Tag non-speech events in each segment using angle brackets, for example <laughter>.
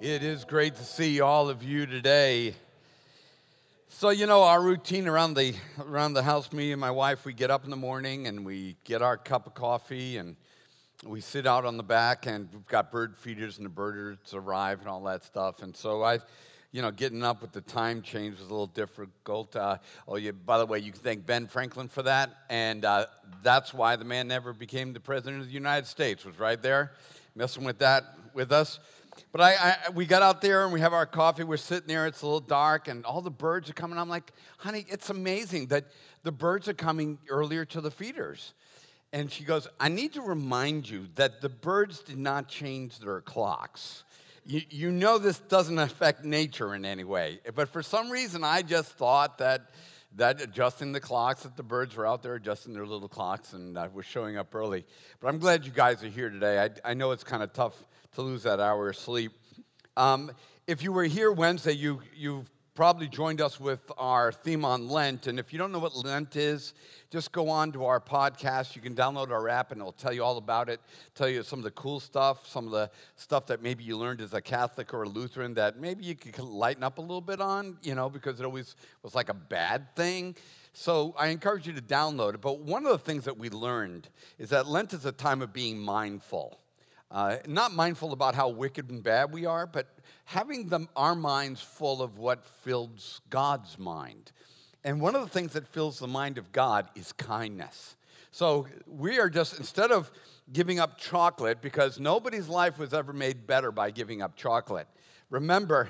It is great to see all of you today. So you know our routine around the around the house. Me and my wife, we get up in the morning and we get our cup of coffee and we sit out on the back and we've got bird feeders and the birders arrive and all that stuff. And so I, you know, getting up with the time change was a little difficult. Uh, oh, yeah. By the way, you can thank Ben Franklin for that, and uh, that's why the man never became the president of the United States. Was right there, messing with that with us. But I, I, we got out there and we have our coffee. We're sitting there. It's a little dark, and all the birds are coming. I'm like, honey, it's amazing that the birds are coming earlier to the feeders. And she goes, I need to remind you that the birds did not change their clocks. You, you know this doesn't affect nature in any way. But for some reason, I just thought that, that adjusting the clocks, that the birds were out there adjusting their little clocks, and I was showing up early. But I'm glad you guys are here today. I, I know it's kind of tough to lose that hour of sleep. Um, if you were here Wednesday, you, you've probably joined us with our theme on Lent. And if you don't know what Lent is, just go on to our podcast. You can download our app and it'll tell you all about it, tell you some of the cool stuff, some of the stuff that maybe you learned as a Catholic or a Lutheran that maybe you could lighten up a little bit on, you know, because it always was like a bad thing. So I encourage you to download it. But one of the things that we learned is that Lent is a time of being mindful. Uh, not mindful about how wicked and bad we are, but having them, our minds full of what fills God's mind. And one of the things that fills the mind of God is kindness. So we are just, instead of giving up chocolate, because nobody's life was ever made better by giving up chocolate, remember,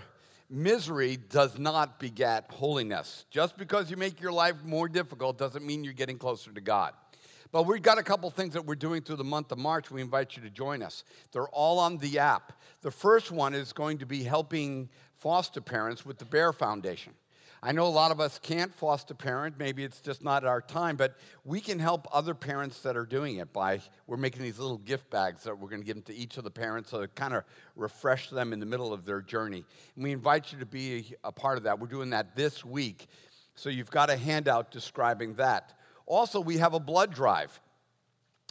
misery does not beget holiness. Just because you make your life more difficult doesn't mean you're getting closer to God. But we've got a couple things that we're doing through the month of March. We invite you to join us. They're all on the app. The first one is going to be helping foster parents with the Bear Foundation. I know a lot of us can't foster parent, maybe it's just not our time, but we can help other parents that are doing it by we're making these little gift bags that we're going to give them to each of the parents to kind of refresh them in the middle of their journey. And we invite you to be a part of that. We're doing that this week. So you've got a handout describing that. Also, we have a blood drive.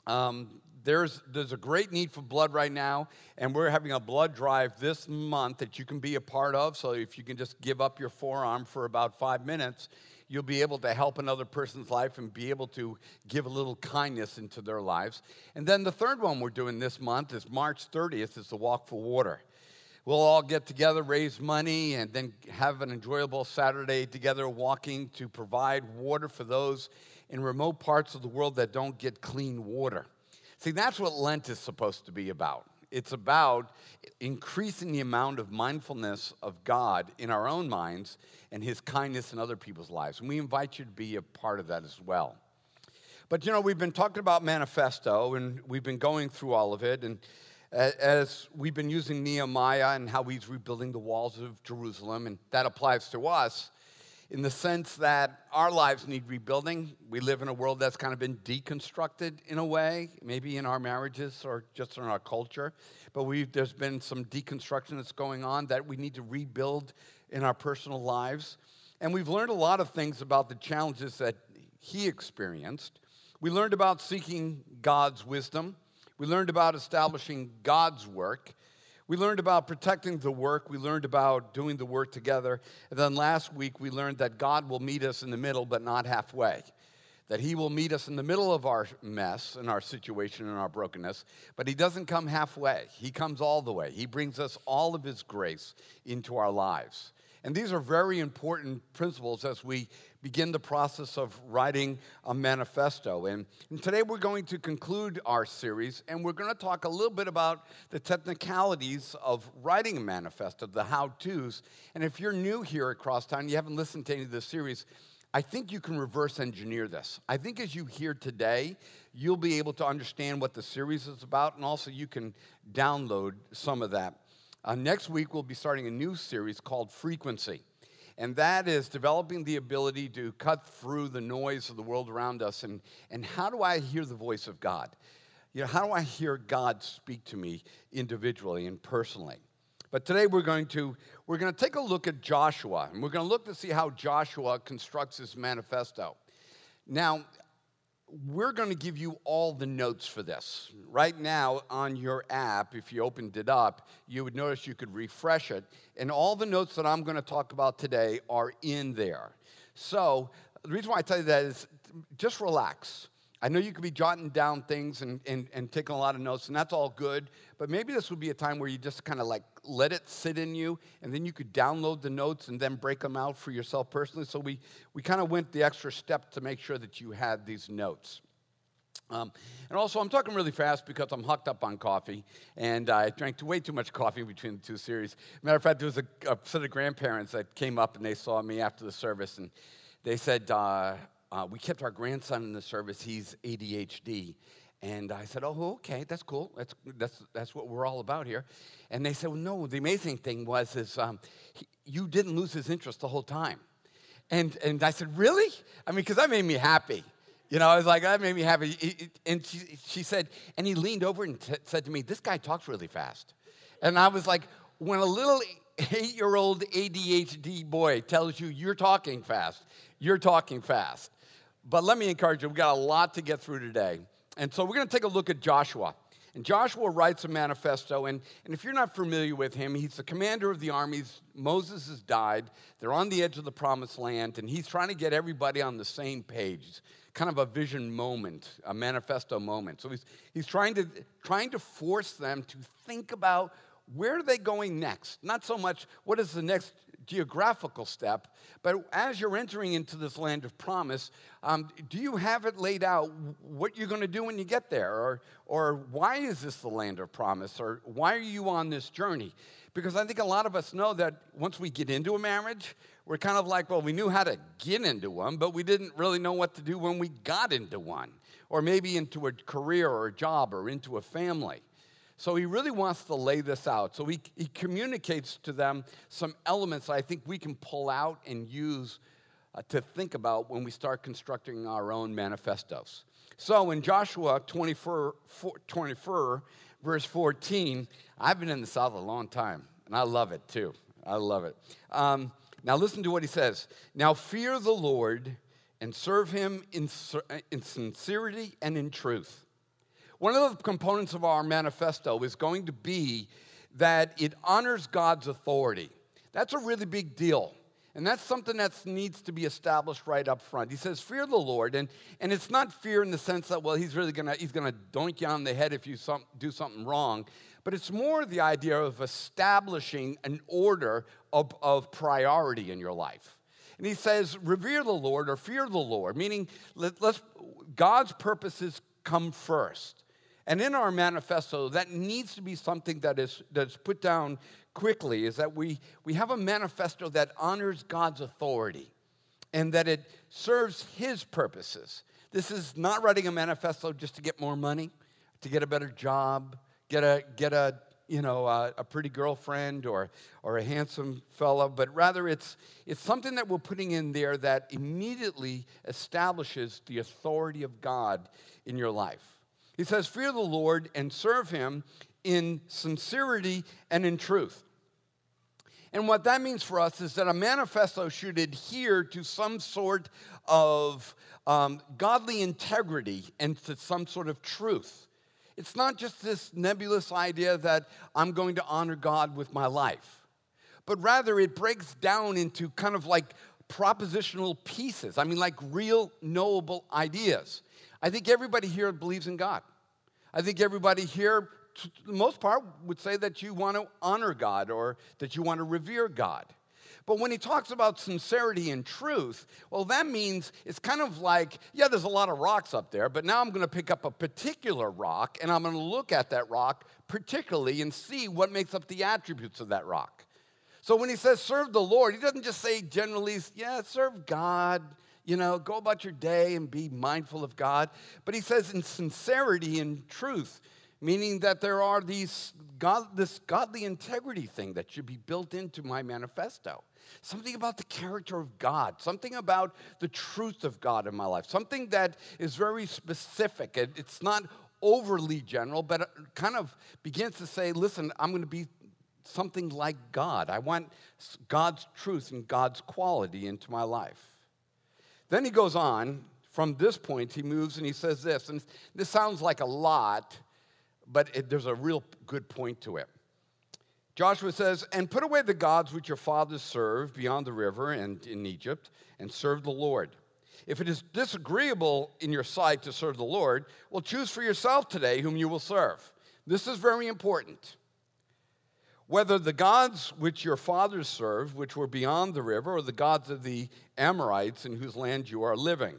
Um, there's, there's a great need for blood right now, and we're having a blood drive this month that you can be a part of. So if you can just give up your forearm for about five minutes, you'll be able to help another person's life and be able to give a little kindness into their lives. And then the third one we're doing this month is March 30th, is the Walk for Water. We'll all get together, raise money, and then have an enjoyable Saturday together walking to provide water for those in remote parts of the world that don't get clean water. See, that's what Lent is supposed to be about. It's about increasing the amount of mindfulness of God in our own minds and His kindness in other people's lives. And we invite you to be a part of that as well. But you know, we've been talking about manifesto and we've been going through all of it. And as we've been using Nehemiah and how he's rebuilding the walls of Jerusalem, and that applies to us in the sense that our lives need rebuilding. We live in a world that's kind of been deconstructed in a way, maybe in our marriages or just in our culture. But there's been some deconstruction that's going on that we need to rebuild in our personal lives. And we've learned a lot of things about the challenges that he experienced. We learned about seeking God's wisdom. We learned about establishing God's work. We learned about protecting the work. We learned about doing the work together. And then last week, we learned that God will meet us in the middle, but not halfway. That He will meet us in the middle of our mess and our situation and our brokenness, but He doesn't come halfway. He comes all the way. He brings us all of His grace into our lives. And these are very important principles as we begin the process of writing a manifesto. And, and, today we're going to conclude our series and we're going to talk a little bit about the technicalities of writing a manifesto, the how to's. And if you're new here at Crosstown, you haven't listened to any of this series, I think you can reverse engineer this. I think as you hear today, you'll be able to understand what the series is about, and also you can download some of that. Uh, next week, we'll be starting a new series called Frequency. And that is developing the ability to cut through the noise of the world around us. And, and how do I hear the voice of God? You know, how do I hear God speak to me individually and personally? But today we're going to we're going to take a look at Joshua, and we're going to look to see how Joshua constructs his manifesto. Now, we're going to give you all the notes for this. Right now, on your app, if you opened it up, you would notice you could refresh it. And all the notes that I'm going to talk about today are in there. So, the reason why I tell you that is just relax. I know you could be jotting down things and, and, and taking a lot of notes, and that's all good. But maybe this would be a time where you just kind of like let it sit in you, and then you could download the notes and then break them out for yourself personally. So we, we kind of went the extra step to make sure that you had these notes. Um, and also, I'm talking really fast because I'm hooked up on coffee, and I drank way too much coffee between the two series. Matter of fact, there was a, a set of grandparents that came up and they saw me after the service, and they said, uh, uh, we kept our grandson in the service. He's ADHD. And I said, oh, okay, that's cool. That's, that's, that's what we're all about here. And they said, well, no, the amazing thing was is um, he, you didn't lose his interest the whole time. And, and I said, really? I mean, because that made me happy. You know, I was like, that made me happy. And she, she said, and he leaned over and t- said to me, this guy talks really fast. And I was like, when a little eight year old ADHD boy tells you you're talking fast, you're talking fast. But let me encourage you, we've got a lot to get through today. And so we're going to take a look at Joshua. And Joshua writes a manifesto, and, and if you're not familiar with him, he's the commander of the armies. Moses has died. They're on the edge of the promised land, and he's trying to get everybody on the same page. Kind of a vision moment, a manifesto moment. So he's, he's trying, to, trying to force them to think about where are they going next? Not so much what is the next geographical step, but as you're entering into this land of promise, um, do you have it laid out what you're going to do when you get there? Or, or why is this the land of promise? Or why are you on this journey? Because I think a lot of us know that once we get into a marriage, we're kind of like, well, we knew how to get into one, but we didn't really know what to do when we got into one, or maybe into a career or a job or into a family. So he really wants to lay this out. So he, he communicates to them some elements that I think we can pull out and use uh, to think about when we start constructing our own manifestos. So in Joshua 24, 24, verse 14, I've been in the South a long time, and I love it too. I love it. Um, now listen to what he says. Now fear the Lord and serve him in, in sincerity and in truth. One of the components of our manifesto is going to be that it honors God's authority. That's a really big deal. And that's something that needs to be established right up front. He says, Fear the Lord. And, and it's not fear in the sense that, well, he's really gonna, he's gonna doink you on the head if you some, do something wrong. But it's more the idea of establishing an order of, of priority in your life. And he says, Revere the Lord or fear the Lord, meaning let, let's, God's purposes come first. And in our manifesto, that needs to be something that is that's put down quickly, is that we, we have a manifesto that honors God's authority and that it serves his purposes. This is not writing a manifesto just to get more money, to get a better job, get a, get a, you know, a, a pretty girlfriend or, or a handsome fellow, but rather it's, it's something that we're putting in there that immediately establishes the authority of God in your life. He says, Fear the Lord and serve him in sincerity and in truth. And what that means for us is that a manifesto should adhere to some sort of um, godly integrity and to some sort of truth. It's not just this nebulous idea that I'm going to honor God with my life, but rather it breaks down into kind of like propositional pieces. I mean, like real knowable ideas. I think everybody here believes in God. I think everybody here, the most part, would say that you want to honor God or that you want to revere God. But when he talks about sincerity and truth, well, that means it's kind of like, yeah, there's a lot of rocks up there, but now I'm going to pick up a particular rock and I'm going to look at that rock particularly and see what makes up the attributes of that rock. So when he says serve the Lord, he doesn't just say generally, yeah, serve God, you know, go about your day and be mindful of God. But he says in sincerity and truth, meaning that there are these God, this godly integrity thing that should be built into my manifesto. Something about the character of God, something about the truth of God in my life, something that is very specific. It's not overly general, but kind of begins to say, listen, I'm going to be something like God. I want God's truth and God's quality into my life. Then he goes on, from this point, he moves and he says this. And this sounds like a lot, but it, there's a real good point to it. Joshua says, And put away the gods which your fathers served beyond the river and in Egypt, and serve the Lord. If it is disagreeable in your sight to serve the Lord, well, choose for yourself today whom you will serve. This is very important. Whether the gods which your fathers served, which were beyond the river, or the gods of the Amorites in whose land you are living.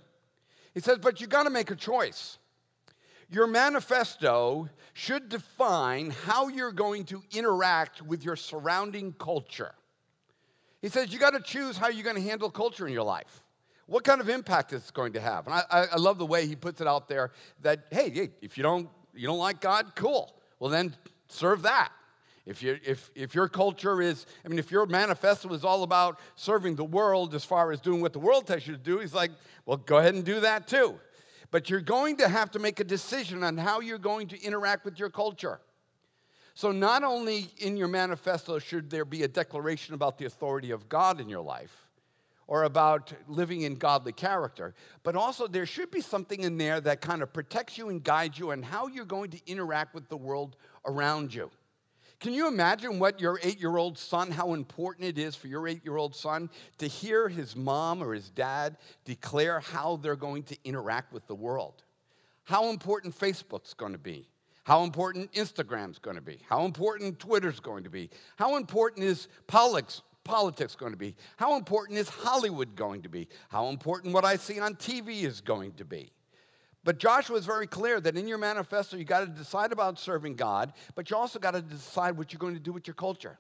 He says, but you got to make a choice. Your manifesto should define how you're going to interact with your surrounding culture. He says, you got to choose how you're going to handle culture in your life. What kind of impact it's going to have. And I, I love the way he puts it out there that, hey, hey, if you don't, you don't like God, cool. Well, then serve that. If, you, if, if your culture is, I mean, if your manifesto is all about serving the world as far as doing what the world tells you to do, he's like, well, go ahead and do that too. But you're going to have to make a decision on how you're going to interact with your culture. So, not only in your manifesto should there be a declaration about the authority of God in your life or about living in godly character, but also there should be something in there that kind of protects you and guides you on how you're going to interact with the world around you. Can you imagine what your eight year old son, how important it is for your eight year old son to hear his mom or his dad declare how they're going to interact with the world? How important Facebook's going to be? How important Instagram's going to be? How important Twitter's going to be? How important is politics, politics going to be? How important is Hollywood going to be? How important what I see on TV is going to be? But Joshua is very clear that in your manifesto, you got to decide about serving God, but you also got to decide what you're going to do with your culture.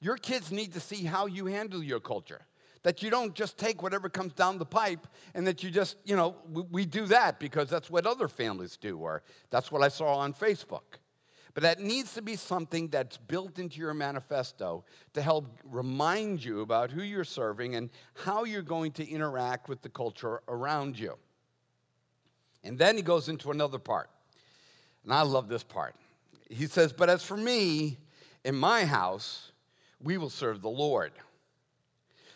Your kids need to see how you handle your culture. That you don't just take whatever comes down the pipe and that you just, you know, we, we do that because that's what other families do, or that's what I saw on Facebook. But that needs to be something that's built into your manifesto to help remind you about who you're serving and how you're going to interact with the culture around you. And then he goes into another part. And I love this part. He says, But as for me, in my house, we will serve the Lord.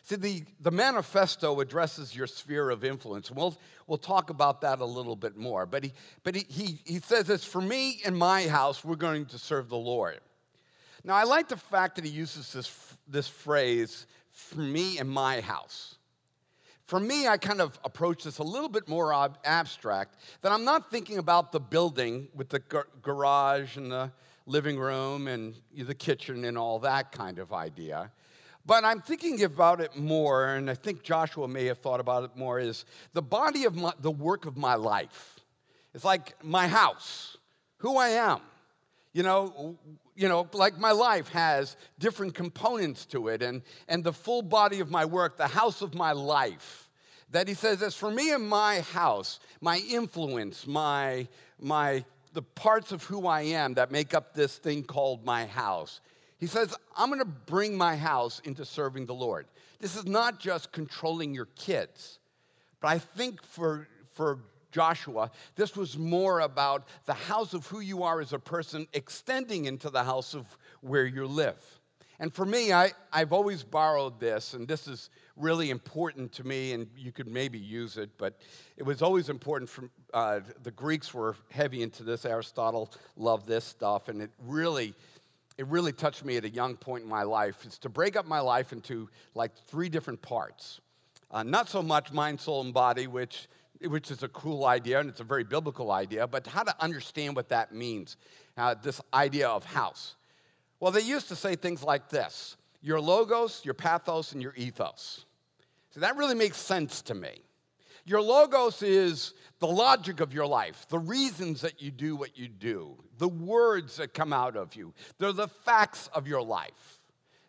See, the, the manifesto addresses your sphere of influence. We'll, we'll talk about that a little bit more. But, he, but he, he, he says, As for me in my house, we're going to serve the Lord. Now, I like the fact that he uses this, this phrase, for me in my house. For me, I kind of approach this a little bit more ab- abstract, that I'm not thinking about the building with the gar- garage and the living room and the kitchen and all that kind of idea. But I'm thinking about it more, and I think Joshua may have thought about it more, is the body of my, the work of my life. It's like my house, who I am. You know, you know, like my life has different components to it, and, and the full body of my work, the house of my life. That he says, as for me and my house, my influence, my, my, the parts of who I am that make up this thing called my house, he says, I'm gonna bring my house into serving the Lord. This is not just controlling your kids, but I think for, for Joshua, this was more about the house of who you are as a person extending into the house of where you live. And for me, I, I've always borrowed this, and this is really important to me, and you could maybe use it, but it was always important for uh, the Greeks were heavy into this. Aristotle loved this stuff, and it really, it really touched me at a young point in my life. It's to break up my life into like three different parts. Uh, not so much mind, soul, and body, which which is a cool idea and it's a very biblical idea, but how to understand what that means, uh, this idea of house. Well, they used to say things like this your logos, your pathos, and your ethos. So that really makes sense to me. Your logos is the logic of your life, the reasons that you do what you do, the words that come out of you. They're the facts of your life.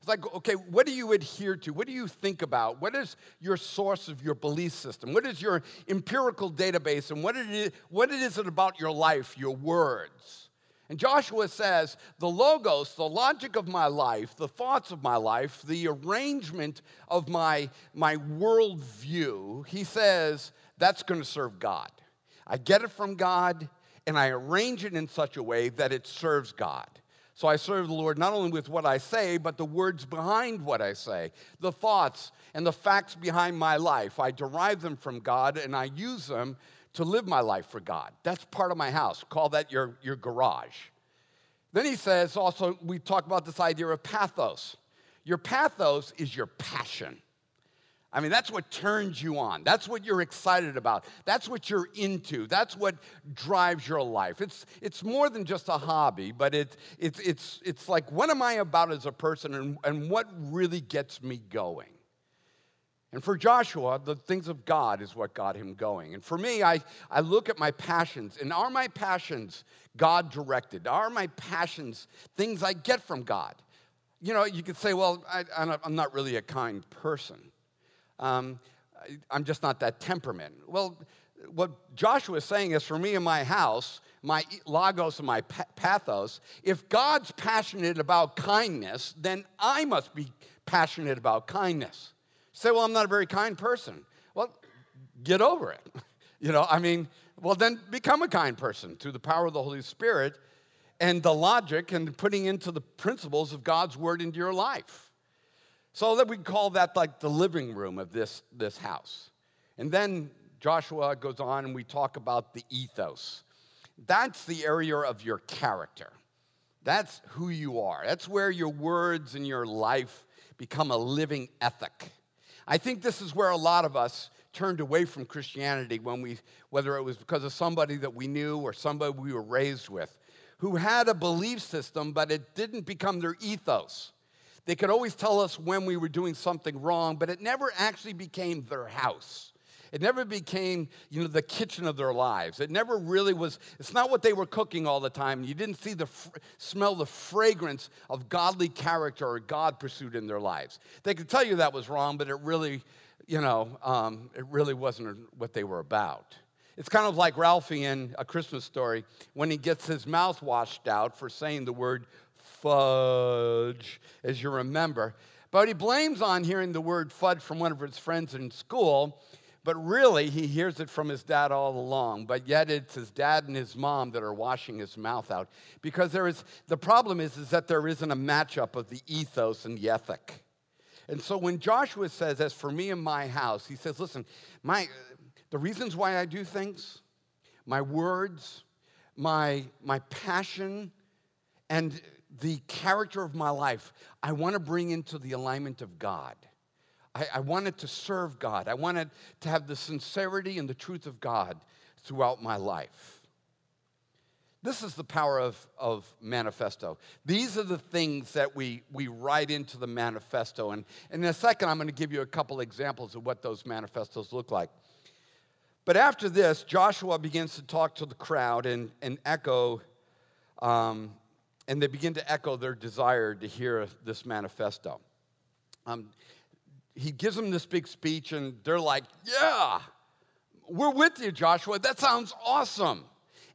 Like, okay, what do you adhere to? What do you think about? What is your source of your belief system? What is your empirical database? And what it is, what it is about your life, your words? And Joshua says, the logos, the logic of my life, the thoughts of my life, the arrangement of my, my worldview, he says, that's going to serve God. I get it from God, and I arrange it in such a way that it serves God. So I serve the Lord not only with what I say, but the words behind what I say, the thoughts and the facts behind my life. I derive them from God and I use them to live my life for God. That's part of my house. Call that your, your garage. Then he says also, we talk about this idea of pathos. Your pathos is your passion. I mean, that's what turns you on. That's what you're excited about. That's what you're into. That's what drives your life. It's, it's more than just a hobby, but it, it's, it's, it's like, what am I about as a person and, and what really gets me going? And for Joshua, the things of God is what got him going. And for me, I, I look at my passions, and are my passions God directed? Are my passions things I get from God? You know, you could say, well, I, I'm not really a kind person. Um, I'm just not that temperament. Well, what Joshua is saying is for me and my house, my logos and my pathos, if God's passionate about kindness, then I must be passionate about kindness. Say, well, I'm not a very kind person. Well, get over it. <laughs> You know, I mean, well, then become a kind person through the power of the Holy Spirit and the logic and putting into the principles of God's word into your life. So that we call that like the living room of this, this house. And then Joshua goes on and we talk about the ethos. That's the area of your character. That's who you are. That's where your words and your life become a living ethic. I think this is where a lot of us turned away from Christianity when we, whether it was because of somebody that we knew or somebody we were raised with, who had a belief system, but it didn't become their ethos. They could always tell us when we were doing something wrong, but it never actually became their house. It never became, you know, the kitchen of their lives. It never really was, it's not what they were cooking all the time. You didn't see the, smell the fragrance of godly character or God pursuit in their lives. They could tell you that was wrong, but it really, you know, um, it really wasn't what they were about. It's kind of like Ralphie in A Christmas Story when he gets his mouth washed out for saying the word fudge, as you remember. But he blames on hearing the word fudge from one of his friends in school, but really he hears it from his dad all along. But yet it's his dad and his mom that are washing his mouth out. Because there is the problem is, is that there isn't a matchup of the ethos and the ethic. And so when Joshua says, as for me and my house, he says, listen, my the reasons why I do things, my words, my my passion, and the character of my life, I want to bring into the alignment of God. I, I wanted to serve God. I wanted to have the sincerity and the truth of God throughout my life. This is the power of, of manifesto. These are the things that we, we write into the manifesto. And, and in a second, I'm going to give you a couple examples of what those manifestos look like. But after this, Joshua begins to talk to the crowd and, and echo um, and they begin to echo their desire to hear this manifesto. Um, he gives them this big speech, and they're like, Yeah, we're with you, Joshua. That sounds awesome.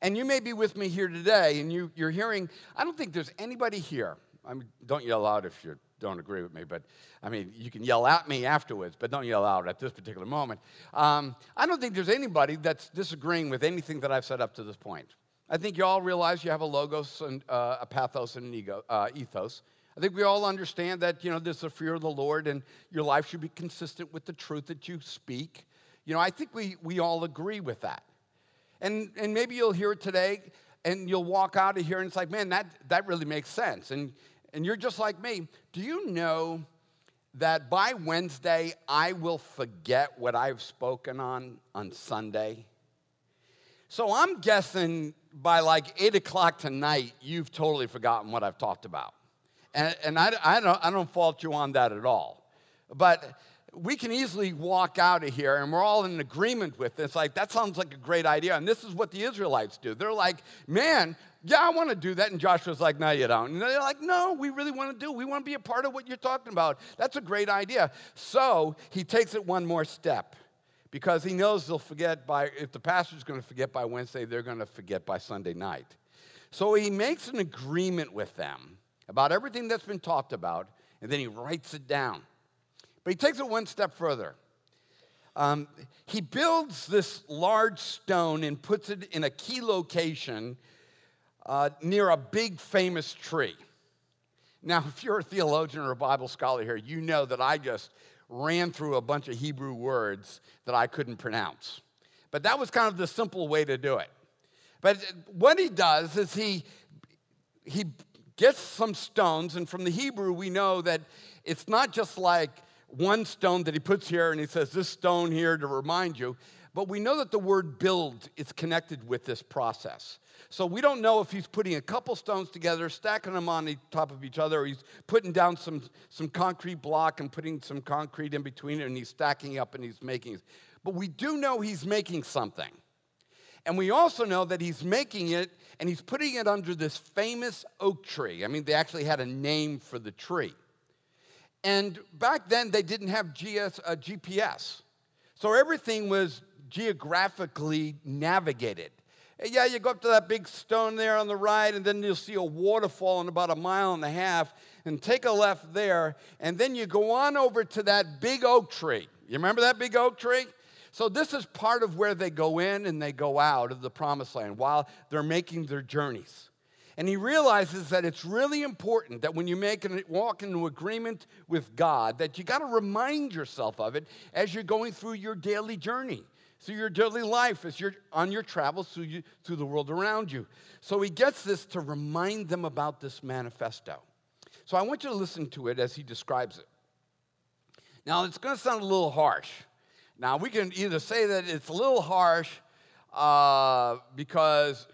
And you may be with me here today, and you, you're hearing, I don't think there's anybody here. I mean, don't yell out if you don't agree with me, but I mean, you can yell at me afterwards, but don't yell out at this particular moment. Um, I don't think there's anybody that's disagreeing with anything that I've said up to this point. I think you all realize you have a logos and uh, a pathos and an ego, uh, ethos. I think we all understand that you know there's a fear of the Lord, and your life should be consistent with the truth that you speak. You know, I think we we all agree with that. And and maybe you'll hear it today, and you'll walk out of here, and it's like, man, that that really makes sense. And and you're just like me. Do you know that by Wednesday I will forget what I've spoken on on Sunday? So I'm guessing by like 8 o'clock tonight, you've totally forgotten what I've talked about. And, and I, I, don't, I don't fault you on that at all. But we can easily walk out of here and we're all in agreement with this. Like, that sounds like a great idea. And this is what the Israelites do. They're like, man, yeah, I want to do that. And Joshua's like, no, you don't. And they're like, no, we really want to do. We want to be a part of what you're talking about. That's a great idea. So he takes it one more step because he knows they'll forget by, if the pastor's going to forget by Wednesday, they're going to forget by Sunday night. So he makes an agreement with them about everything that's been talked about, and then he writes it down. But he takes it one step further. Um, he builds this large stone and puts it in a key location uh, near a big famous tree. Now, if you're a theologian or a Bible scholar here, you know that I just ran through a bunch of Hebrew words that I couldn't pronounce. But that was kind of the simple way to do it. But what he does is he, he gets some stones, and from the Hebrew, we know that it's not just like one stone that he puts here and he says, This stone here to remind you. But we know that the word build is connected with this process. So we don't know if he's putting a couple stones together, stacking them on the top of each other, or he's putting down some, some concrete block and putting some concrete in between it, and he's stacking up and he's making. But we do know he's making something. And we also know that he's making it and he's putting it under this famous oak tree. I mean, they actually had a name for the tree. And back then, they didn't have GS, uh, GPS. So everything was geographically navigated. Yeah, you go up to that big stone there on the right, and then you'll see a waterfall in about a mile and a half, and take a left there, and then you go on over to that big oak tree. You remember that big oak tree? So, this is part of where they go in and they go out of the promised land while they're making their journeys. And he realizes that it's really important that when you make an, walk into agreement with God, that you got to remind yourself of it as you're going through your daily journey through your daily life as you're on your travels through, you, through the world around you. So he gets this to remind them about this manifesto. So I want you to listen to it as he describes it. Now, it's going to sound a little harsh. Now, we can either say that it's a little harsh uh, because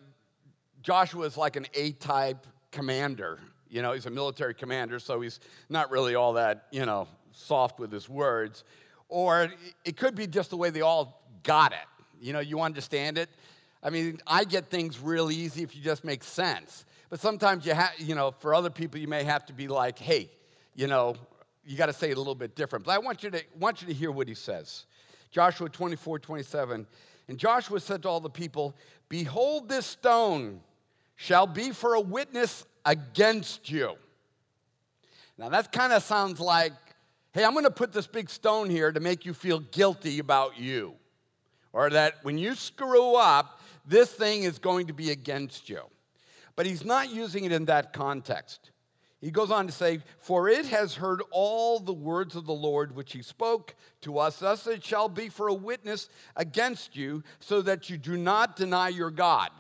Joshua is like an A type commander. You know, he's a military commander, so he's not really all that, you know, soft with his words. Or it could be just the way they all got it. You know, you understand it. I mean, I get things real easy if you just make sense. But sometimes you have, you know, for other people, you may have to be like, hey, you know, you got to say it a little bit different. But I want you to want you to hear what he says. Joshua 24, 27. And Joshua said to all the people, Behold, this stone shall be for a witness against you. Now that kind of sounds like, hey, I'm going to put this big stone here to make you feel guilty about you or that when you screw up, this thing is going to be against you. But he's not using it in that context. He goes on to say, For it has heard all the words of the Lord which he spoke to us, thus it shall be for a witness against you, so that you do not deny your God.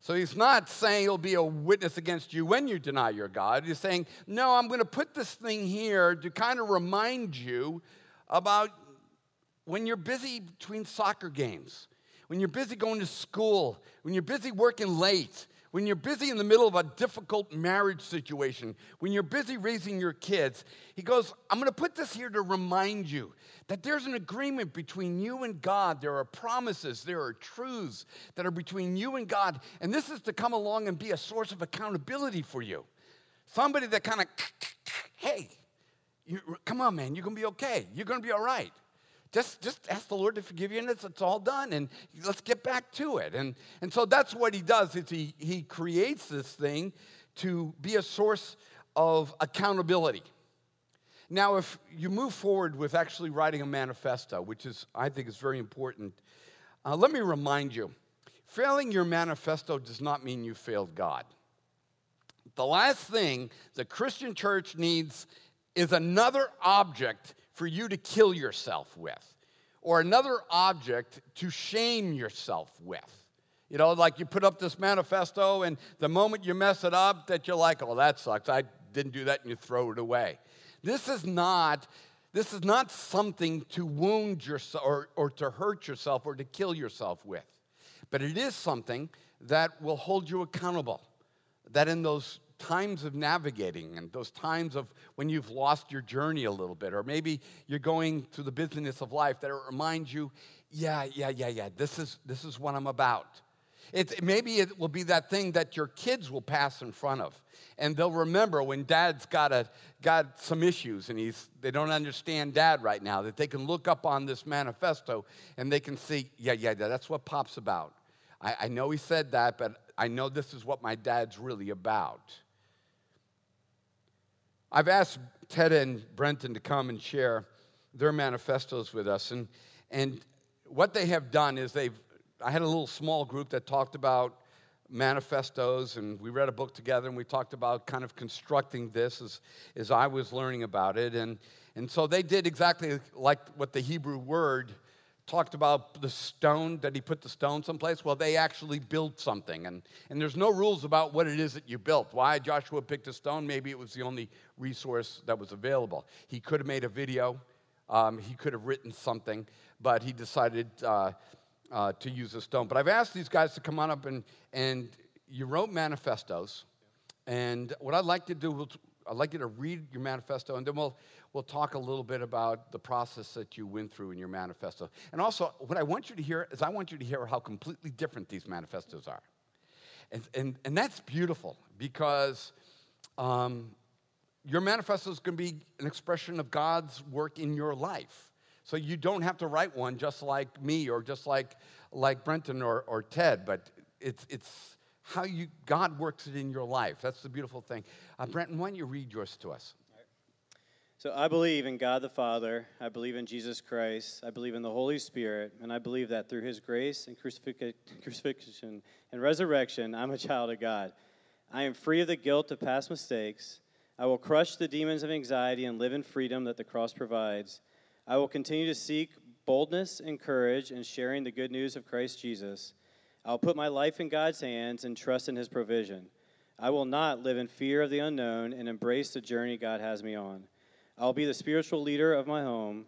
So he's not saying he'll be a witness against you when you deny your God. He's saying, No, I'm going to put this thing here to kind of remind you about when you're busy between soccer games, when you're busy going to school, when you're busy working late, when you're busy in the middle of a difficult marriage situation, when you're busy raising your kids, he goes, I'm going to put this here to remind you that there's an agreement between you and God. There are promises, there are truths that are between you and God. And this is to come along and be a source of accountability for you. Somebody that kind of, hey, you, come on, man, you're going to be okay. You're going to be all right. Just, just ask the Lord to forgive you, and it's, it's all done. And let's get back to it. And, and so that's what he does. Is he, he creates this thing to be a source of accountability. Now, if you move forward with actually writing a manifesto, which is, I think, is very important, uh, let me remind you failing your manifesto does not mean you failed God. The last thing the Christian church needs is another object for you to kill yourself with, or another object to shame yourself with. You know, like you put up this manifesto, and the moment you mess it up, that you're like, oh, that sucks. I didn't do that, and you throw it away. This is not. This is not something to wound yourself or, or to hurt yourself or to kill yourself with, but it is something that will hold you accountable. That in those times of navigating and those times of when you've lost your journey a little bit, or maybe you're going through the business of life that it reminds you, yeah, yeah, yeah, yeah, this is, this is what I'm about. It, maybe it will be that thing that your kids will pass in front of. And they'll remember when dad's got, a, got some issues and he's, they don't understand dad right now, that they can look up on this manifesto and they can see, yeah, yeah, that's what Pop's about. I, I know he said that, but I know this is what my dad's really about. I've asked Ted and Brenton to come and share their manifestos with us. And, and what they have done is they've, I had a little small group that talked about manifestos, and we read a book together, and we talked about kind of constructing this as, as I was learning about it. And, and so they did exactly like what the Hebrew word talked about the stone, that he put the stone someplace. Well, they actually built something. And, and there's no rules about what it is that you built. Why Joshua picked a stone, maybe it was the only resource that was available. He could have made a video, um, he could have written something, but he decided uh, uh, to use a stone. But I've asked these guys to come on up and, and you wrote manifestos. And what I'd like to do, I'd like you to read your manifesto, and then we'll, we'll talk a little bit about the process that you went through in your manifesto. And also, what I want you to hear is I want you to hear how completely different these manifestos are. And, and, and that's beautiful because um, your manifesto is going to be an expression of God's work in your life. So you don't have to write one just like me or just like, like Brenton or, or Ted, but it's, it's how you, God works it in your life. That's the beautiful thing. Uh, Brenton, why don't you read yours to us? So I believe in God the Father. I believe in Jesus Christ. I believe in the Holy Spirit. And I believe that through his grace and crucifixion and resurrection, I'm a child of God. I am free of the guilt of past mistakes. I will crush the demons of anxiety and live in freedom that the cross provides. I will continue to seek boldness and courage in sharing the good news of Christ Jesus. I will put my life in God's hands and trust in his provision. I will not live in fear of the unknown and embrace the journey God has me on. I'll be the spiritual leader of my home.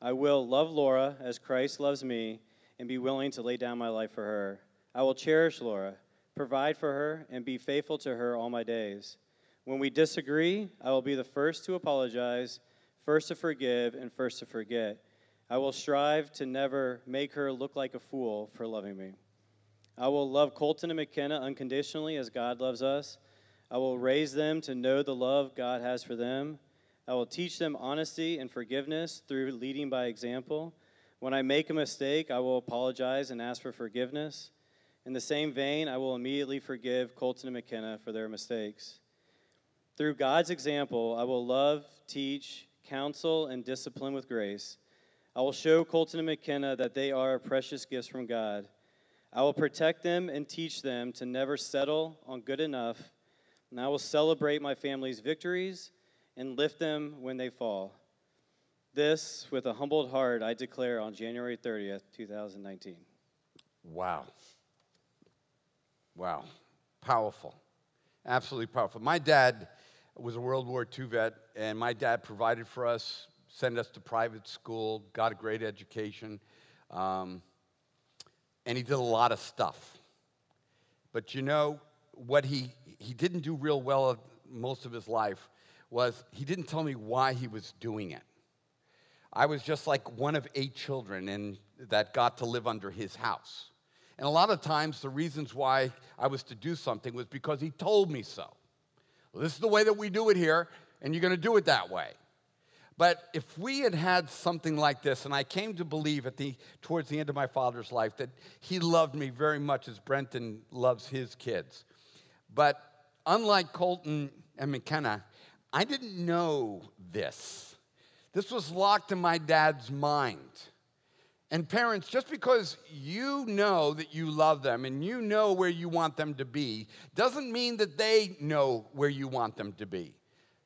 I will love Laura as Christ loves me and be willing to lay down my life for her. I will cherish Laura, provide for her, and be faithful to her all my days. When we disagree, I will be the first to apologize, first to forgive, and first to forget. I will strive to never make her look like a fool for loving me. I will love Colton and McKenna unconditionally as God loves us. I will raise them to know the love God has for them. I will teach them honesty and forgiveness through leading by example. When I make a mistake, I will apologize and ask for forgiveness. In the same vein, I will immediately forgive Colton and McKenna for their mistakes. Through God's example, I will love, teach, counsel, and discipline with grace. I will show Colton and McKenna that they are precious gifts from God. I will protect them and teach them to never settle on good enough, and I will celebrate my family's victories and lift them when they fall. This, with a humbled heart, I declare on January 30th, 2019. Wow. Wow. Powerful. Absolutely powerful. My dad was a World War II vet, and my dad provided for us, sent us to private school, got a great education, um, and he did a lot of stuff. But you know, what he, he didn't do real well most of his life was he didn't tell me why he was doing it. I was just like one of eight children and that got to live under his house. And a lot of times, the reasons why I was to do something was because he told me so. Well, this is the way that we do it here, and you're going to do it that way. But if we had had something like this, and I came to believe at the, towards the end of my father's life that he loved me very much as Brenton loves his kids. But unlike Colton and McKenna, I didn't know this. This was locked in my dad's mind. And parents, just because you know that you love them and you know where you want them to be, doesn't mean that they know where you want them to be.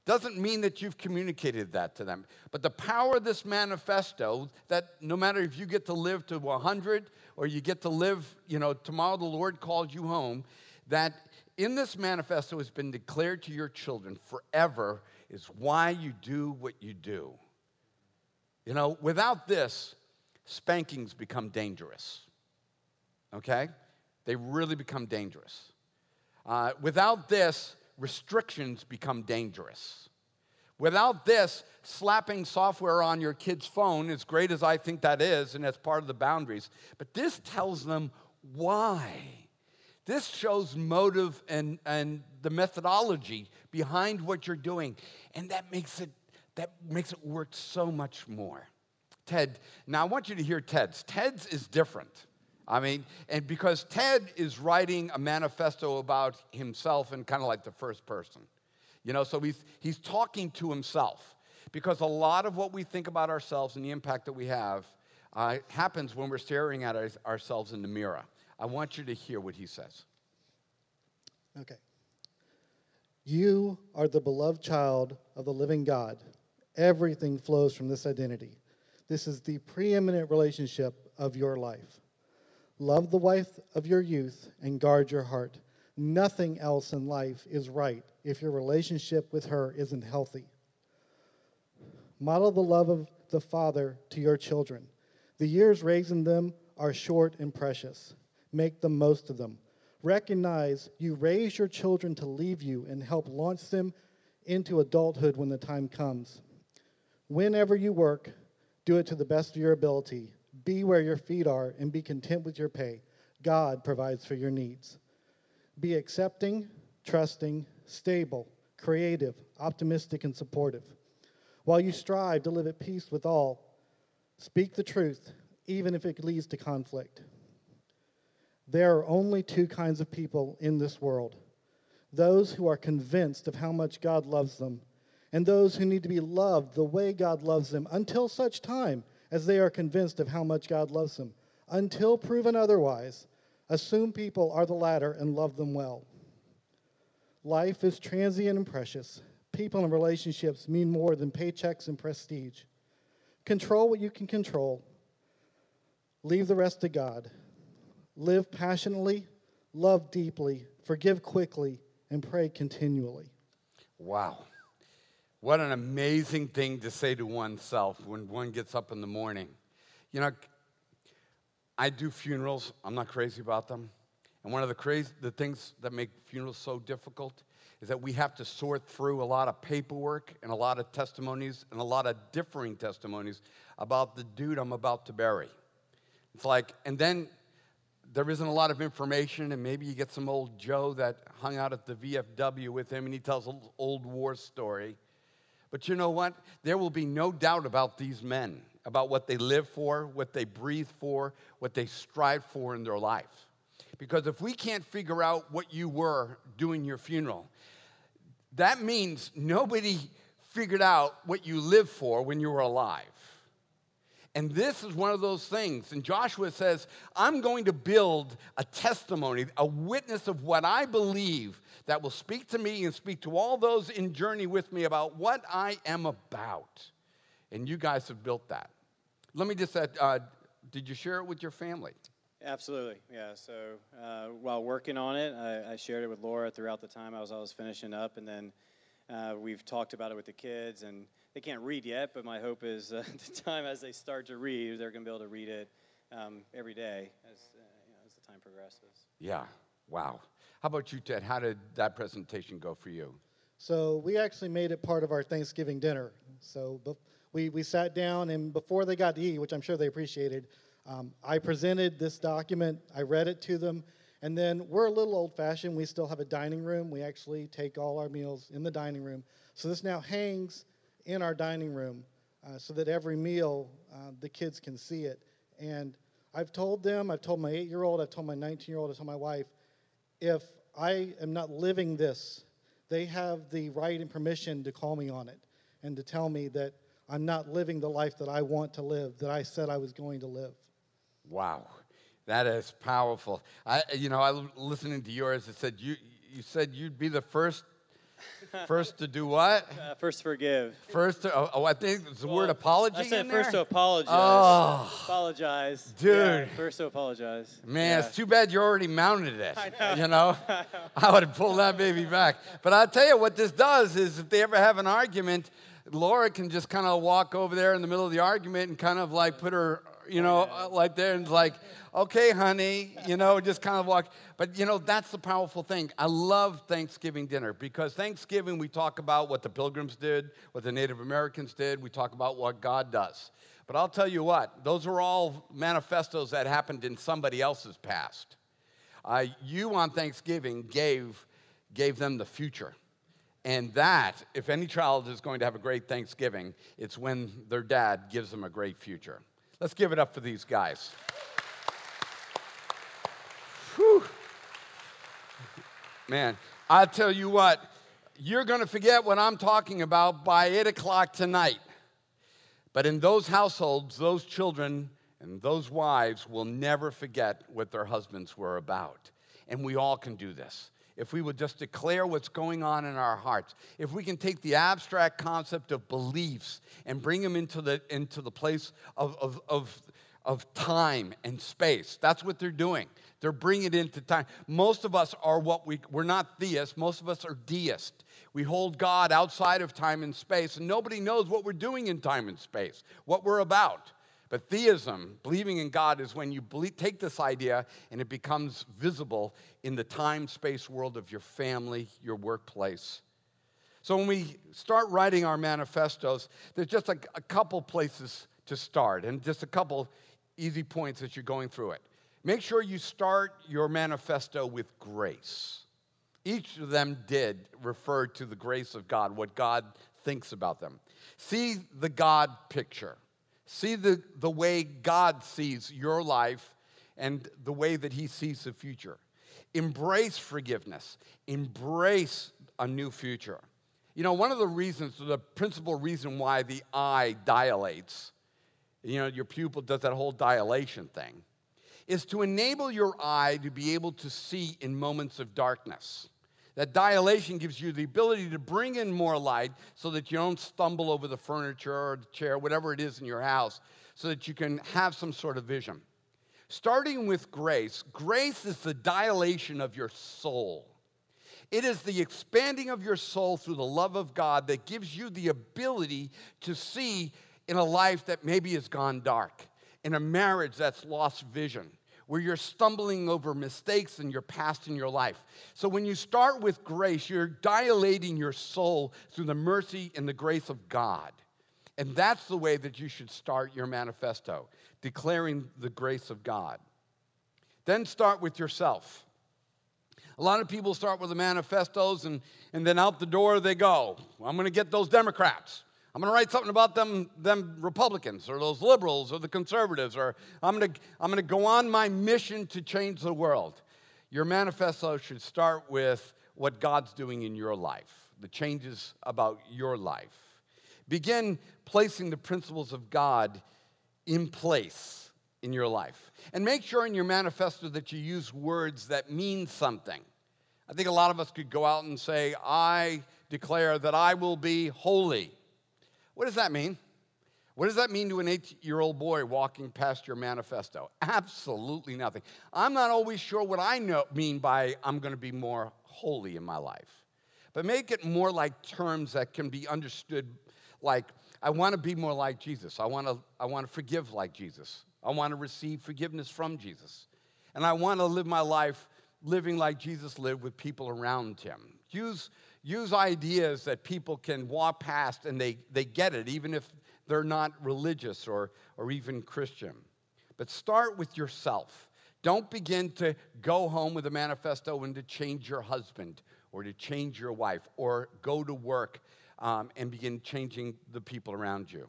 Doesn't mean that you've communicated that to them. But the power of this manifesto that no matter if you get to live to 100 or you get to live, you know, tomorrow the Lord calls you home, that in this manifesto has been declared to your children forever is why you do what you do. You know, without this, spankings become dangerous. Okay? They really become dangerous. Uh, without this, restrictions become dangerous. Without this, slapping software on your kid's phone, as great as I think that is, and as part of the boundaries, but this tells them why. This shows motive and, and the methodology behind what you're doing. And that makes it that makes it work so much more. Ted, now I want you to hear Ted's. Ted's is different. I mean, and because Ted is writing a manifesto about himself in kind of like the first person. You know, so he's he's talking to himself. Because a lot of what we think about ourselves and the impact that we have uh, happens when we're staring at ourselves in the mirror. I want you to hear what he says. Okay. You are the beloved child of the living God. Everything flows from this identity. This is the preeminent relationship of your life. Love the wife of your youth and guard your heart. Nothing else in life is right if your relationship with her isn't healthy. Model the love of the Father to your children. The years raising them are short and precious. Make the most of them. Recognize you raise your children to leave you and help launch them into adulthood when the time comes. Whenever you work, do it to the best of your ability. Be where your feet are and be content with your pay. God provides for your needs. Be accepting, trusting, stable, creative, optimistic, and supportive. While you strive to live at peace with all, speak the truth, even if it leads to conflict. There are only two kinds of people in this world those who are convinced of how much God loves them, and those who need to be loved the way God loves them until such time as they are convinced of how much God loves them. Until proven otherwise, assume people are the latter and love them well. Life is transient and precious. People and relationships mean more than paychecks and prestige. Control what you can control. Leave the rest to God. Live passionately, love deeply, forgive quickly, and pray continually. Wow. What an amazing thing to say to oneself when one gets up in the morning. You know, I do funerals, I'm not crazy about them. And one of the crazy the things that make funerals so difficult is that we have to sort through a lot of paperwork and a lot of testimonies and a lot of differing testimonies about the dude I'm about to bury. It's like, and then there isn't a lot of information, and maybe you get some old Joe that hung out at the VFW with him and he tells an old war story. But you know what? There will be no doubt about these men, about what they live for, what they breathe for, what they strive for in their life. Because if we can't figure out what you were doing your funeral, that means nobody figured out what you lived for when you were alive. And this is one of those things. And Joshua says, I'm going to build a testimony, a witness of what I believe that will speak to me and speak to all those in journey with me about what I am about. And you guys have built that. Let me just say, uh, did you share it with your family? Absolutely, yeah. So uh, while working on it, I, I, shared it with Laura throughout the time I was, I was finishing up, and then uh, we've talked about it with the kids, and they can't read yet, but my hope is uh, <laughs> the time as they start to read, they're going to be able to read it um, every day as, uh, you know, as the time progresses. Yeah, wow. How about you, Ted? How did that presentation go for you? So we actually made it part of our Thanksgiving dinner. So we, we sat down, and before they got to eat, which I'm sure they appreciated, um, I presented this document, I read it to them, and then we're a little old fashioned. We still have a dining room. We actually take all our meals in the dining room. So this now hangs in our dining room uh, so that every meal uh, the kids can see it. And I've told them, I've told my eight year old, I've told my 19 year old, I've told my wife, if I am not living this, they have the right and permission to call me on it and to tell me that I'm not living the life that I want to live, that I said I was going to live. Wow, that is powerful. I, you know, I listening to yours. It said you, you said you'd be the first, first to do what? Uh, first forgive. First to, oh, oh I think it's the well, word apology. I said first to apologize. Oh, apologize, dude. Yeah, first to apologize. Man, yeah. it's too bad you already mounted it. <laughs> I know. You know, <laughs> I, know. I would have pulled that baby back. But I'll tell you what this does is if they ever have an argument. Laura can just kind of walk over there in the middle of the argument and kind of like put her you know, uh, like there and like, okay, honey, you know, just kind of walk. But, you know, that's the powerful thing. I love Thanksgiving dinner because Thanksgiving, we talk about what the pilgrims did, what the Native Americans did, we talk about what God does. But I'll tell you what, those are all manifestos that happened in somebody else's past. Uh, you on Thanksgiving gave, gave them the future. And that, if any child is going to have a great Thanksgiving, it's when their dad gives them a great future. Let's give it up for these guys. Whew. Man, I tell you what, you're going to forget what I'm talking about by 8 o'clock tonight. But in those households, those children and those wives will never forget what their husbands were about. And we all can do this. If we would just declare what's going on in our hearts, if we can take the abstract concept of beliefs and bring them into the, into the place of, of, of, of time and space. That's what they're doing. They're bringing it into time. Most of us are what we, we're not theists, most of us are deists. We hold God outside of time and space, and nobody knows what we're doing in time and space, what we're about. But theism, believing in God, is when you believe, take this idea and it becomes visible in the time space world of your family, your workplace. So when we start writing our manifestos, there's just a, a couple places to start and just a couple easy points as you're going through it. Make sure you start your manifesto with grace. Each of them did refer to the grace of God, what God thinks about them. See the God picture. See the, the way God sees your life and the way that He sees the future. Embrace forgiveness, embrace a new future. You know, one of the reasons, the principal reason why the eye dilates, you know, your pupil does that whole dilation thing, is to enable your eye to be able to see in moments of darkness. That dilation gives you the ability to bring in more light so that you don't stumble over the furniture or the chair, whatever it is in your house, so that you can have some sort of vision. Starting with grace, grace is the dilation of your soul. It is the expanding of your soul through the love of God that gives you the ability to see in a life that maybe has gone dark, in a marriage that's lost vision, where you're stumbling over mistakes in your past in your life. So when you start with grace, you're dilating your soul through the mercy and the grace of God. And that's the way that you should start your manifesto, declaring the grace of God. Then start with yourself. A lot of people start with the manifestos and, and then out the door they go. I'm going to get those Democrats. I'm going to write something about them, them Republicans or those liberals or the conservatives, or I'm going, to, I'm going to go on my mission to change the world. Your manifesto should start with what God's doing in your life, the changes about your life. Begin placing the principles of God in place in your life. And make sure in your manifesto that you use words that mean something. I think a lot of us could go out and say, I declare that I will be holy. What does that mean? What does that mean to an eight year old boy walking past your manifesto? Absolutely nothing. I'm not always sure what I know, mean by I'm going to be more holy in my life. But make it more like terms that can be understood like, I want to be more like Jesus. I want to, I want to forgive like Jesus. I want to receive forgiveness from Jesus. And I want to live my life living like Jesus lived with people around him. Use use ideas that people can walk past and they, they get it, even if they're not religious or, or even Christian. But start with yourself. Don't begin to go home with a manifesto and to change your husband or to change your wife or go to work um, and begin changing the people around you.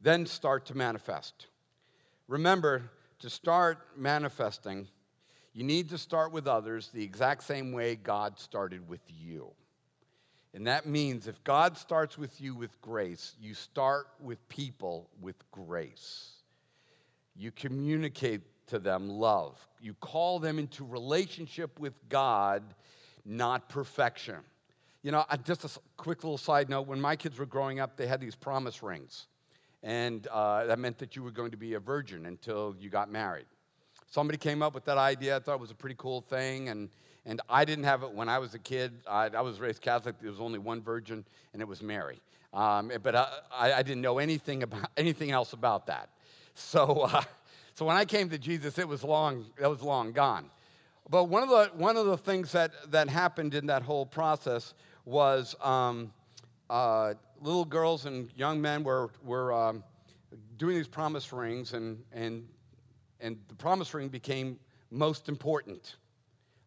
Then start to manifest. Remember, to start manifesting, you need to start with others the exact same way God started with you. And that means if God starts with you with grace, you start with people with grace. You communicate to them love. You call them into relationship with God, not perfection. You know, just a quick little side note when my kids were growing up, they had these promise rings. And uh, that meant that you were going to be a virgin until you got married. Somebody came up with that idea. I thought it was a pretty cool thing. And, and I didn't have it when I was a kid. I, I was raised Catholic. There was only one virgin, and it was Mary. Um, but I, I, didn't know anything, about, <laughs> anything else about that. So, uh, <laughs> so when I came to Jesus, it was long, it was long gone. But one of the, one of the things that, that happened in that whole process was um, uh, little girls and young men were, were um, doing these promise rings, and, and and the promise ring became most important.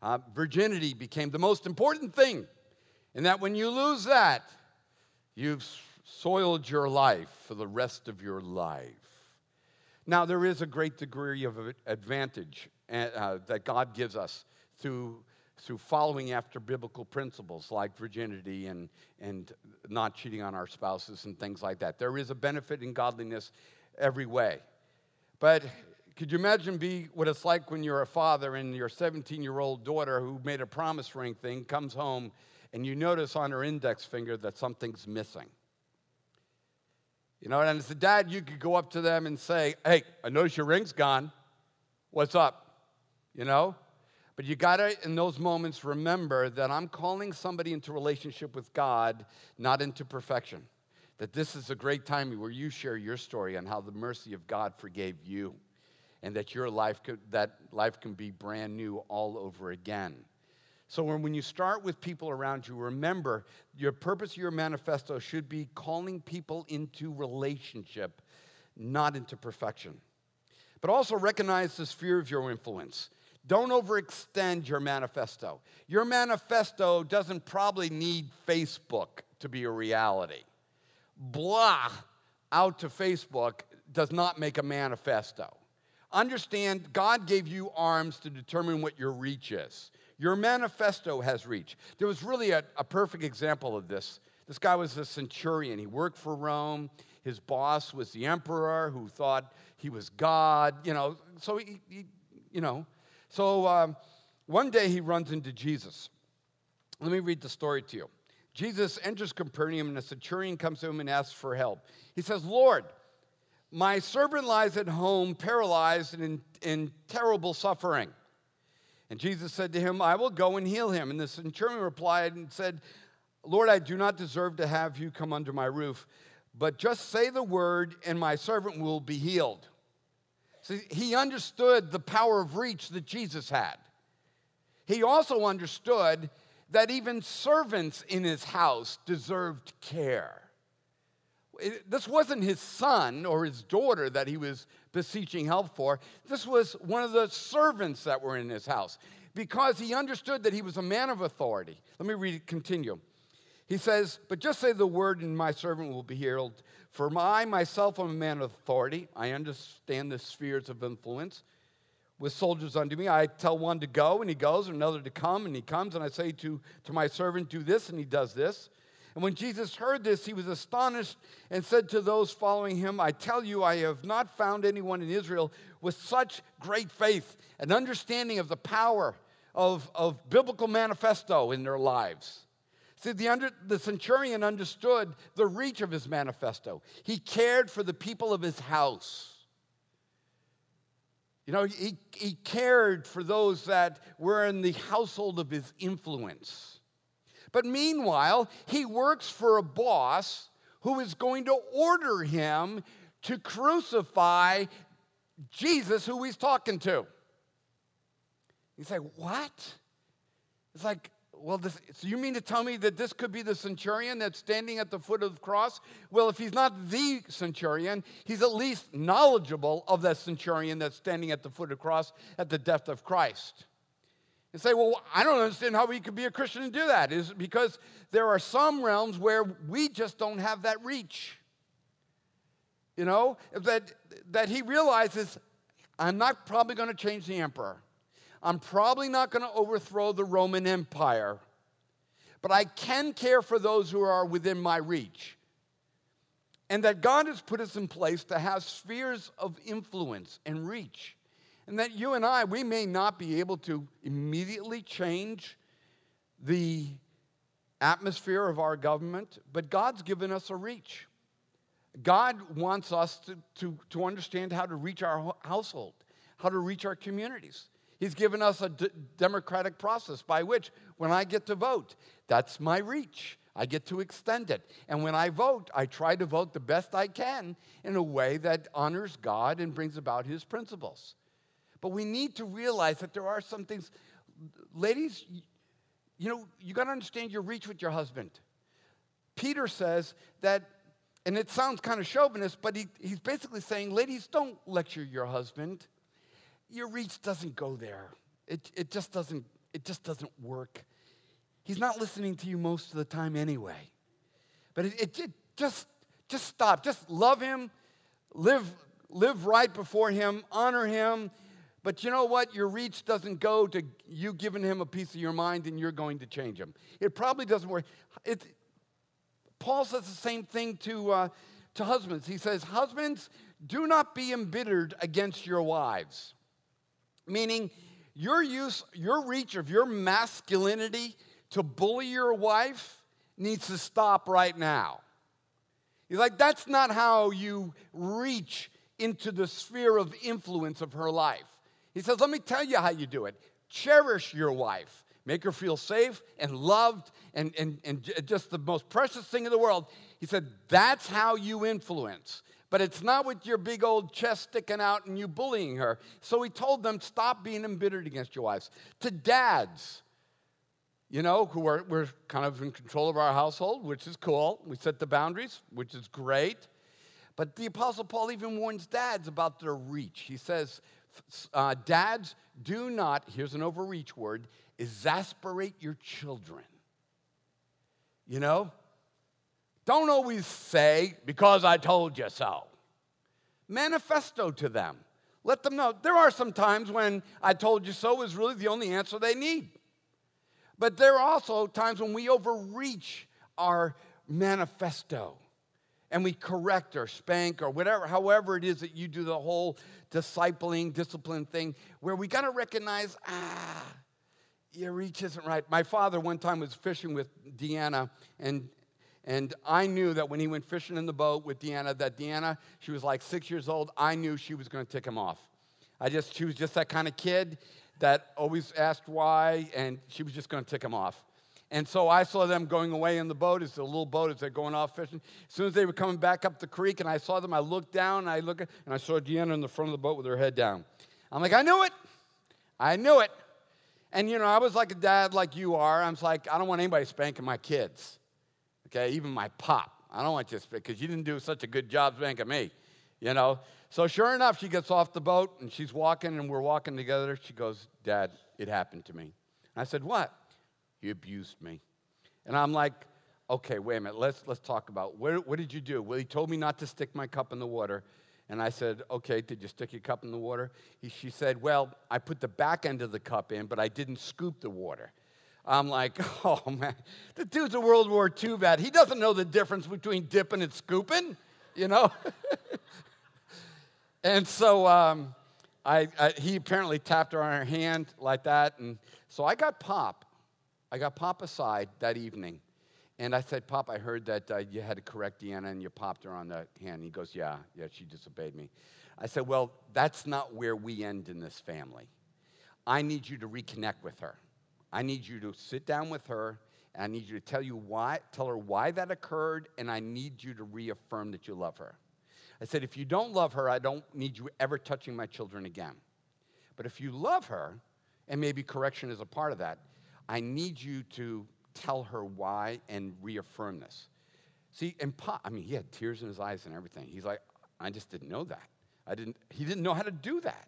Uh, virginity became the most important thing. And that when you lose that, you've soiled your life for the rest of your life. Now, there is a great degree of advantage uh, that God gives us through, through following after biblical principles like virginity and, and not cheating on our spouses and things like that. There is a benefit in godliness every way. But Could you imagine be what it's like when you're a father and your 17 year old daughter who made a promise ring thing comes home and you notice on her index finger that something's missing? You know, and as a dad, you could go up to them and say, Hey, I notice your ring's gone. What's up? You know? But you gotta, in those moments, remember that I'm calling somebody into relationship with God, not into perfection. That this is a great time where you share your story on how the mercy of God forgave you and that your life could, that life can be brand new all over again. So when you start with people around you, remember your purpose, your manifesto should be calling people into relationship, not into perfection. But also recognize the sphere of your influence. Don't overextend your manifesto. Your manifesto doesn't probably need Facebook to be a reality. Blah out to Facebook does not make a manifesto. Understand, God gave you arms to determine what your reach is. Your manifesto has reach. There was really a, a perfect example of this. This guy was a centurion. He worked for Rome. His boss was the emperor who thought he was God, you know. So he, he you know. So um, one day he runs into Jesus. Let me read the story to you. Jesus enters Capernaum and a centurion comes to him and asks for help. He says, Lord, my servant lies at home, paralyzed and in, in terrible suffering. And Jesus said to him, I will go and heal him. And the centurion replied and said, Lord, I do not deserve to have you come under my roof, but just say the word, and my servant will be healed. See, he understood the power of reach that Jesus had. He also understood that even servants in his house deserved care this wasn't his son or his daughter that he was beseeching help for. This was one of the servants that were in his house because he understood that he was a man of authority. Let me read it, continue. He says, But just say the word, and my servant will be healed. For I myself am a man of authority. I understand the spheres of influence with soldiers under me. I tell one to go, and he goes, and another to come, and he comes. And I say to, to my servant, Do this, and he does this. And when Jesus heard this, he was astonished and said to those following him, I tell you, I have not found anyone in Israel with such great faith and understanding of the power of, of biblical manifesto in their lives. See, the, under, the centurion understood the reach of his manifesto. He cared for the people of his house. You know, he, he cared for those that were in the household of his influence. But meanwhile, he works for a boss who is going to order him to crucify Jesus, who he's talking to. You say, What? It's like, well, this, so you mean to tell me that this could be the centurion that's standing at the foot of the cross? Well, if he's not the centurion, he's at least knowledgeable of that centurion that's standing at the foot of the cross at the death of Christ and say, well, I don't understand how we could be a Christian and do that. Is because there are some realms where we just don't have that reach. You know, that, that he realizes I'm not probably going to change the emperor. I'm probably not going to overthrow the Roman Empire. But I can care for those who are within my reach. And that God has put us in place to have spheres of influence and reach. And that you and I, we may not be able to immediately change the atmosphere of our government, but God's given us a reach. God wants us to, to, to understand how to reach our household, how to reach our communities. He's given us a d- democratic process by which, when I get to vote, that's my reach. I get to extend it. And when I vote, I try to vote the best I can in a way that honors God and brings about His principles. But we need to realize that there are some things, ladies, you know, you got to understand your reach with your husband. Peter says that, and it sounds kind of chauvinist, but he, he's basically saying, ladies, don't lecture your husband. Your reach doesn't go there. It, it just doesn't, it just doesn't work. He's not listening to you most of the time anyway. But it, it, it just, just stop. Just love him, live, live right before him, honor him, but you know what? Your reach doesn't go to you giving him a piece of your mind and you're going to change him. It probably doesn't work. It, Paul says the same thing to, uh, to husbands. He says, Husbands, do not be embittered against your wives. Meaning, your use, your reach of your masculinity to bully your wife needs to stop right now. He's like, that's not how you reach into the sphere of influence of her life. He says, let me tell you how you do it. Cherish your wife, make her feel safe and loved and, and, and just the most precious thing in the world. He said, that's how you influence. But it's not with your big old chest sticking out and you bullying her. So he told them, stop being embittered against your wives. To dads, you know, who are we're kind of in control of our household, which is cool. We set the boundaries, which is great. But the Apostle Paul even warns dads about their reach. He says, uh, Dads, do not, here's an overreach word, exasperate your children. You know? Don't always say, because I told you so. Manifesto to them. Let them know. There are some times when I told you so is really the only answer they need. But there are also times when we overreach our manifesto and we correct or spank or whatever, however it is that you do the whole discipling, discipline thing, where we got to recognize, ah, your reach isn't right. My father one time was fishing with Deanna, and and I knew that when he went fishing in the boat with Deanna, that Deanna, she was like six years old. I knew she was going to tick him off. I just, she was just that kind of kid that always asked why, and she was just going to tick him off. And so I saw them going away in the boat. It's a little boat as they're going off fishing. As soon as they were coming back up the creek, and I saw them, I looked down, and I look, and I saw Deanna in the front of the boat with her head down. I'm like, I knew it. I knew it. And you know, I was like a dad, like you are. I was like, I don't want anybody spanking my kids. Okay, even my pop. I don't want you to because you didn't do such a good job spanking me. You know. So sure enough, she gets off the boat and she's walking, and we're walking together. She goes, Dad, it happened to me. I said, What? He abused me. And I'm like, okay, wait a minute, let's, let's talk about what, what did you do? Well, he told me not to stick my cup in the water. And I said, okay, did you stick your cup in the water? He, she said, well, I put the back end of the cup in, but I didn't scoop the water. I'm like, <laughs> oh man, the dude's a World War II vet. He doesn't know the difference between dipping and scooping, you know? <laughs> and so um, I, I, he apparently tapped her on her hand like that. And so I got Pop I got Pop aside that evening, and I said, Pop, I heard that uh, you had to correct Deanna and you popped her on the hand. He goes, Yeah, yeah, she disobeyed me. I said, Well, that's not where we end in this family. I need you to reconnect with her. I need you to sit down with her, and I need you to tell you why, tell her why that occurred, and I need you to reaffirm that you love her. I said, if you don't love her, I don't need you ever touching my children again. But if you love her, and maybe correction is a part of that, I need you to tell her why and reaffirm this. See, and Pa, I mean, he had tears in his eyes and everything. He's like, I just didn't know that. I didn't, he didn't know how to do that.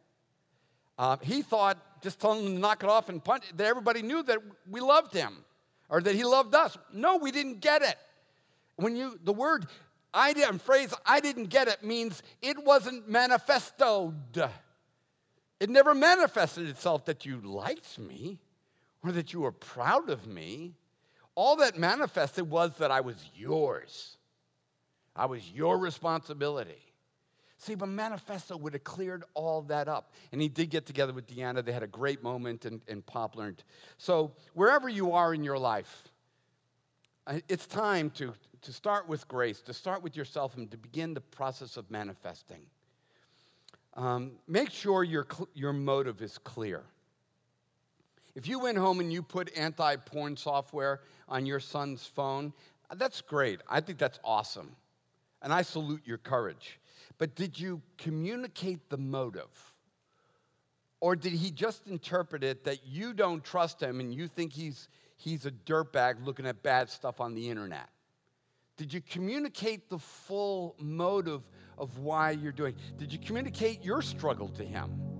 Uh, he thought just telling him to knock it off and punch, that everybody knew that we loved him or that he loved us. No, we didn't get it. When you, the word I didn't, phrase I didn't get it means it wasn't manifestoed. It never manifested itself that you liked me or that you were proud of me. All that manifested was that I was yours. I was your responsibility. See, but Manifesto would have cleared all that up. And he did get together with Deanna. They had a great moment, and, and Pop learned. So, wherever you are in your life, it's time to, to start with grace, to start with yourself, and to begin the process of manifesting. Um, make sure your, your motive is clear. If you went home and you put anti porn software on your son's phone, that's great. I think that's awesome. And I salute your courage. But did you communicate the motive? Or did he just interpret it that you don't trust him and you think he's, he's a dirtbag looking at bad stuff on the internet? Did you communicate the full motive of why you're doing? Did you communicate your struggle to him?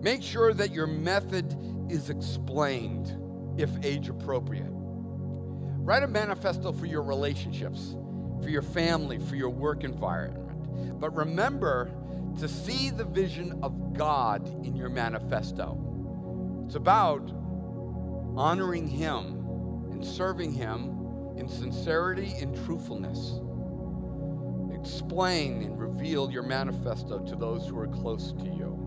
Make sure that your method is explained if age appropriate. Write a manifesto for your relationships, for your family, for your work environment. But remember to see the vision of God in your manifesto. It's about honoring Him and serving Him in sincerity and truthfulness. Explain and reveal your manifesto to those who are close to you.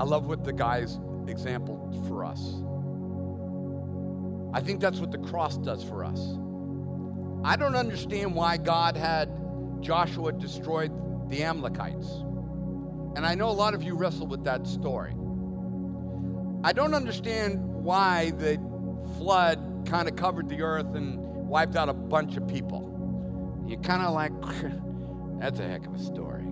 I love what the guy's example for us. I think that's what the cross does for us. I don't understand why God had Joshua destroy the Amalekites. And I know a lot of you wrestle with that story. I don't understand why the flood kind of covered the earth and wiped out a bunch of people. You're kind of like, <laughs> that's a heck of a story.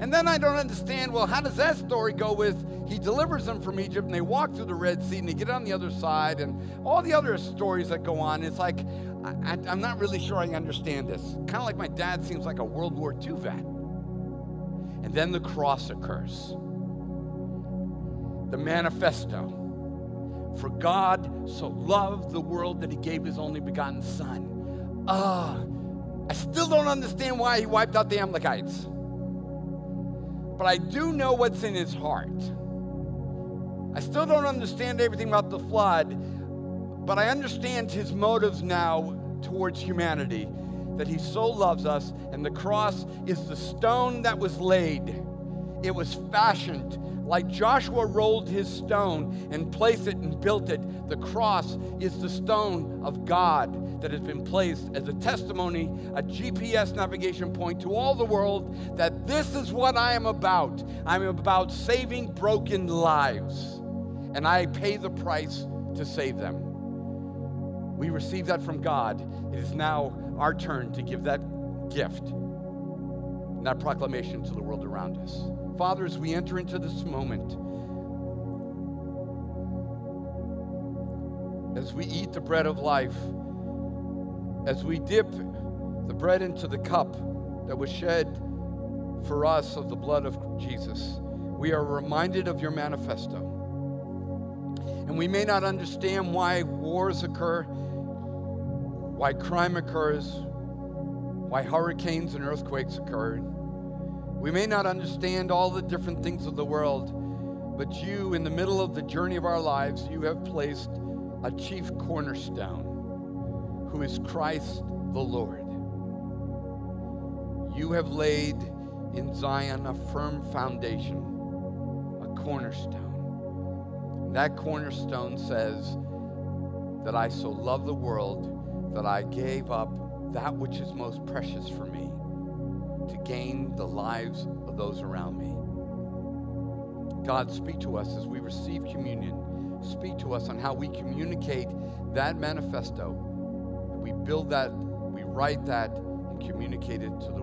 And then I don't understand, well, how does that story go with he delivers them from Egypt and they walk through the Red Sea and they get on the other side and all the other stories that go on? It's like, I, am not really sure I understand this. Kind of like my dad seems like a World War II vet. And then the cross occurs. The manifesto. For God so loved the world that he gave his only begotten Son. Ah, I still don't understand why he wiped out the Amalekites but I do know what's in his heart. I still don't understand everything about the flood, but I understand his motives now towards humanity that he so loves us, and the cross is the stone that was laid. It was fashioned like Joshua rolled his stone and placed it and built it, the cross is the stone of God that has been placed as a testimony, a GPS navigation point to all the world that this is what I am about. I'm about saving broken lives, and I pay the price to save them. We receive that from God. It is now our turn to give that gift, that proclamation to the world around us. Father, as we enter into this moment, as we eat the bread of life, as we dip the bread into the cup that was shed for us of the blood of Jesus, we are reminded of your manifesto. And we may not understand why wars occur, why crime occurs, why hurricanes and earthquakes occur. We may not understand all the different things of the world, but you, in the middle of the journey of our lives, you have placed a chief cornerstone, who is Christ the Lord. You have laid in Zion a firm foundation, a cornerstone. that cornerstone says that I so love the world that I gave up that which is most precious for me to gain the lives of those around me. God, speak to us as we receive communion. Speak to us on how we communicate that manifesto. We build that, we write that, and communicate it to the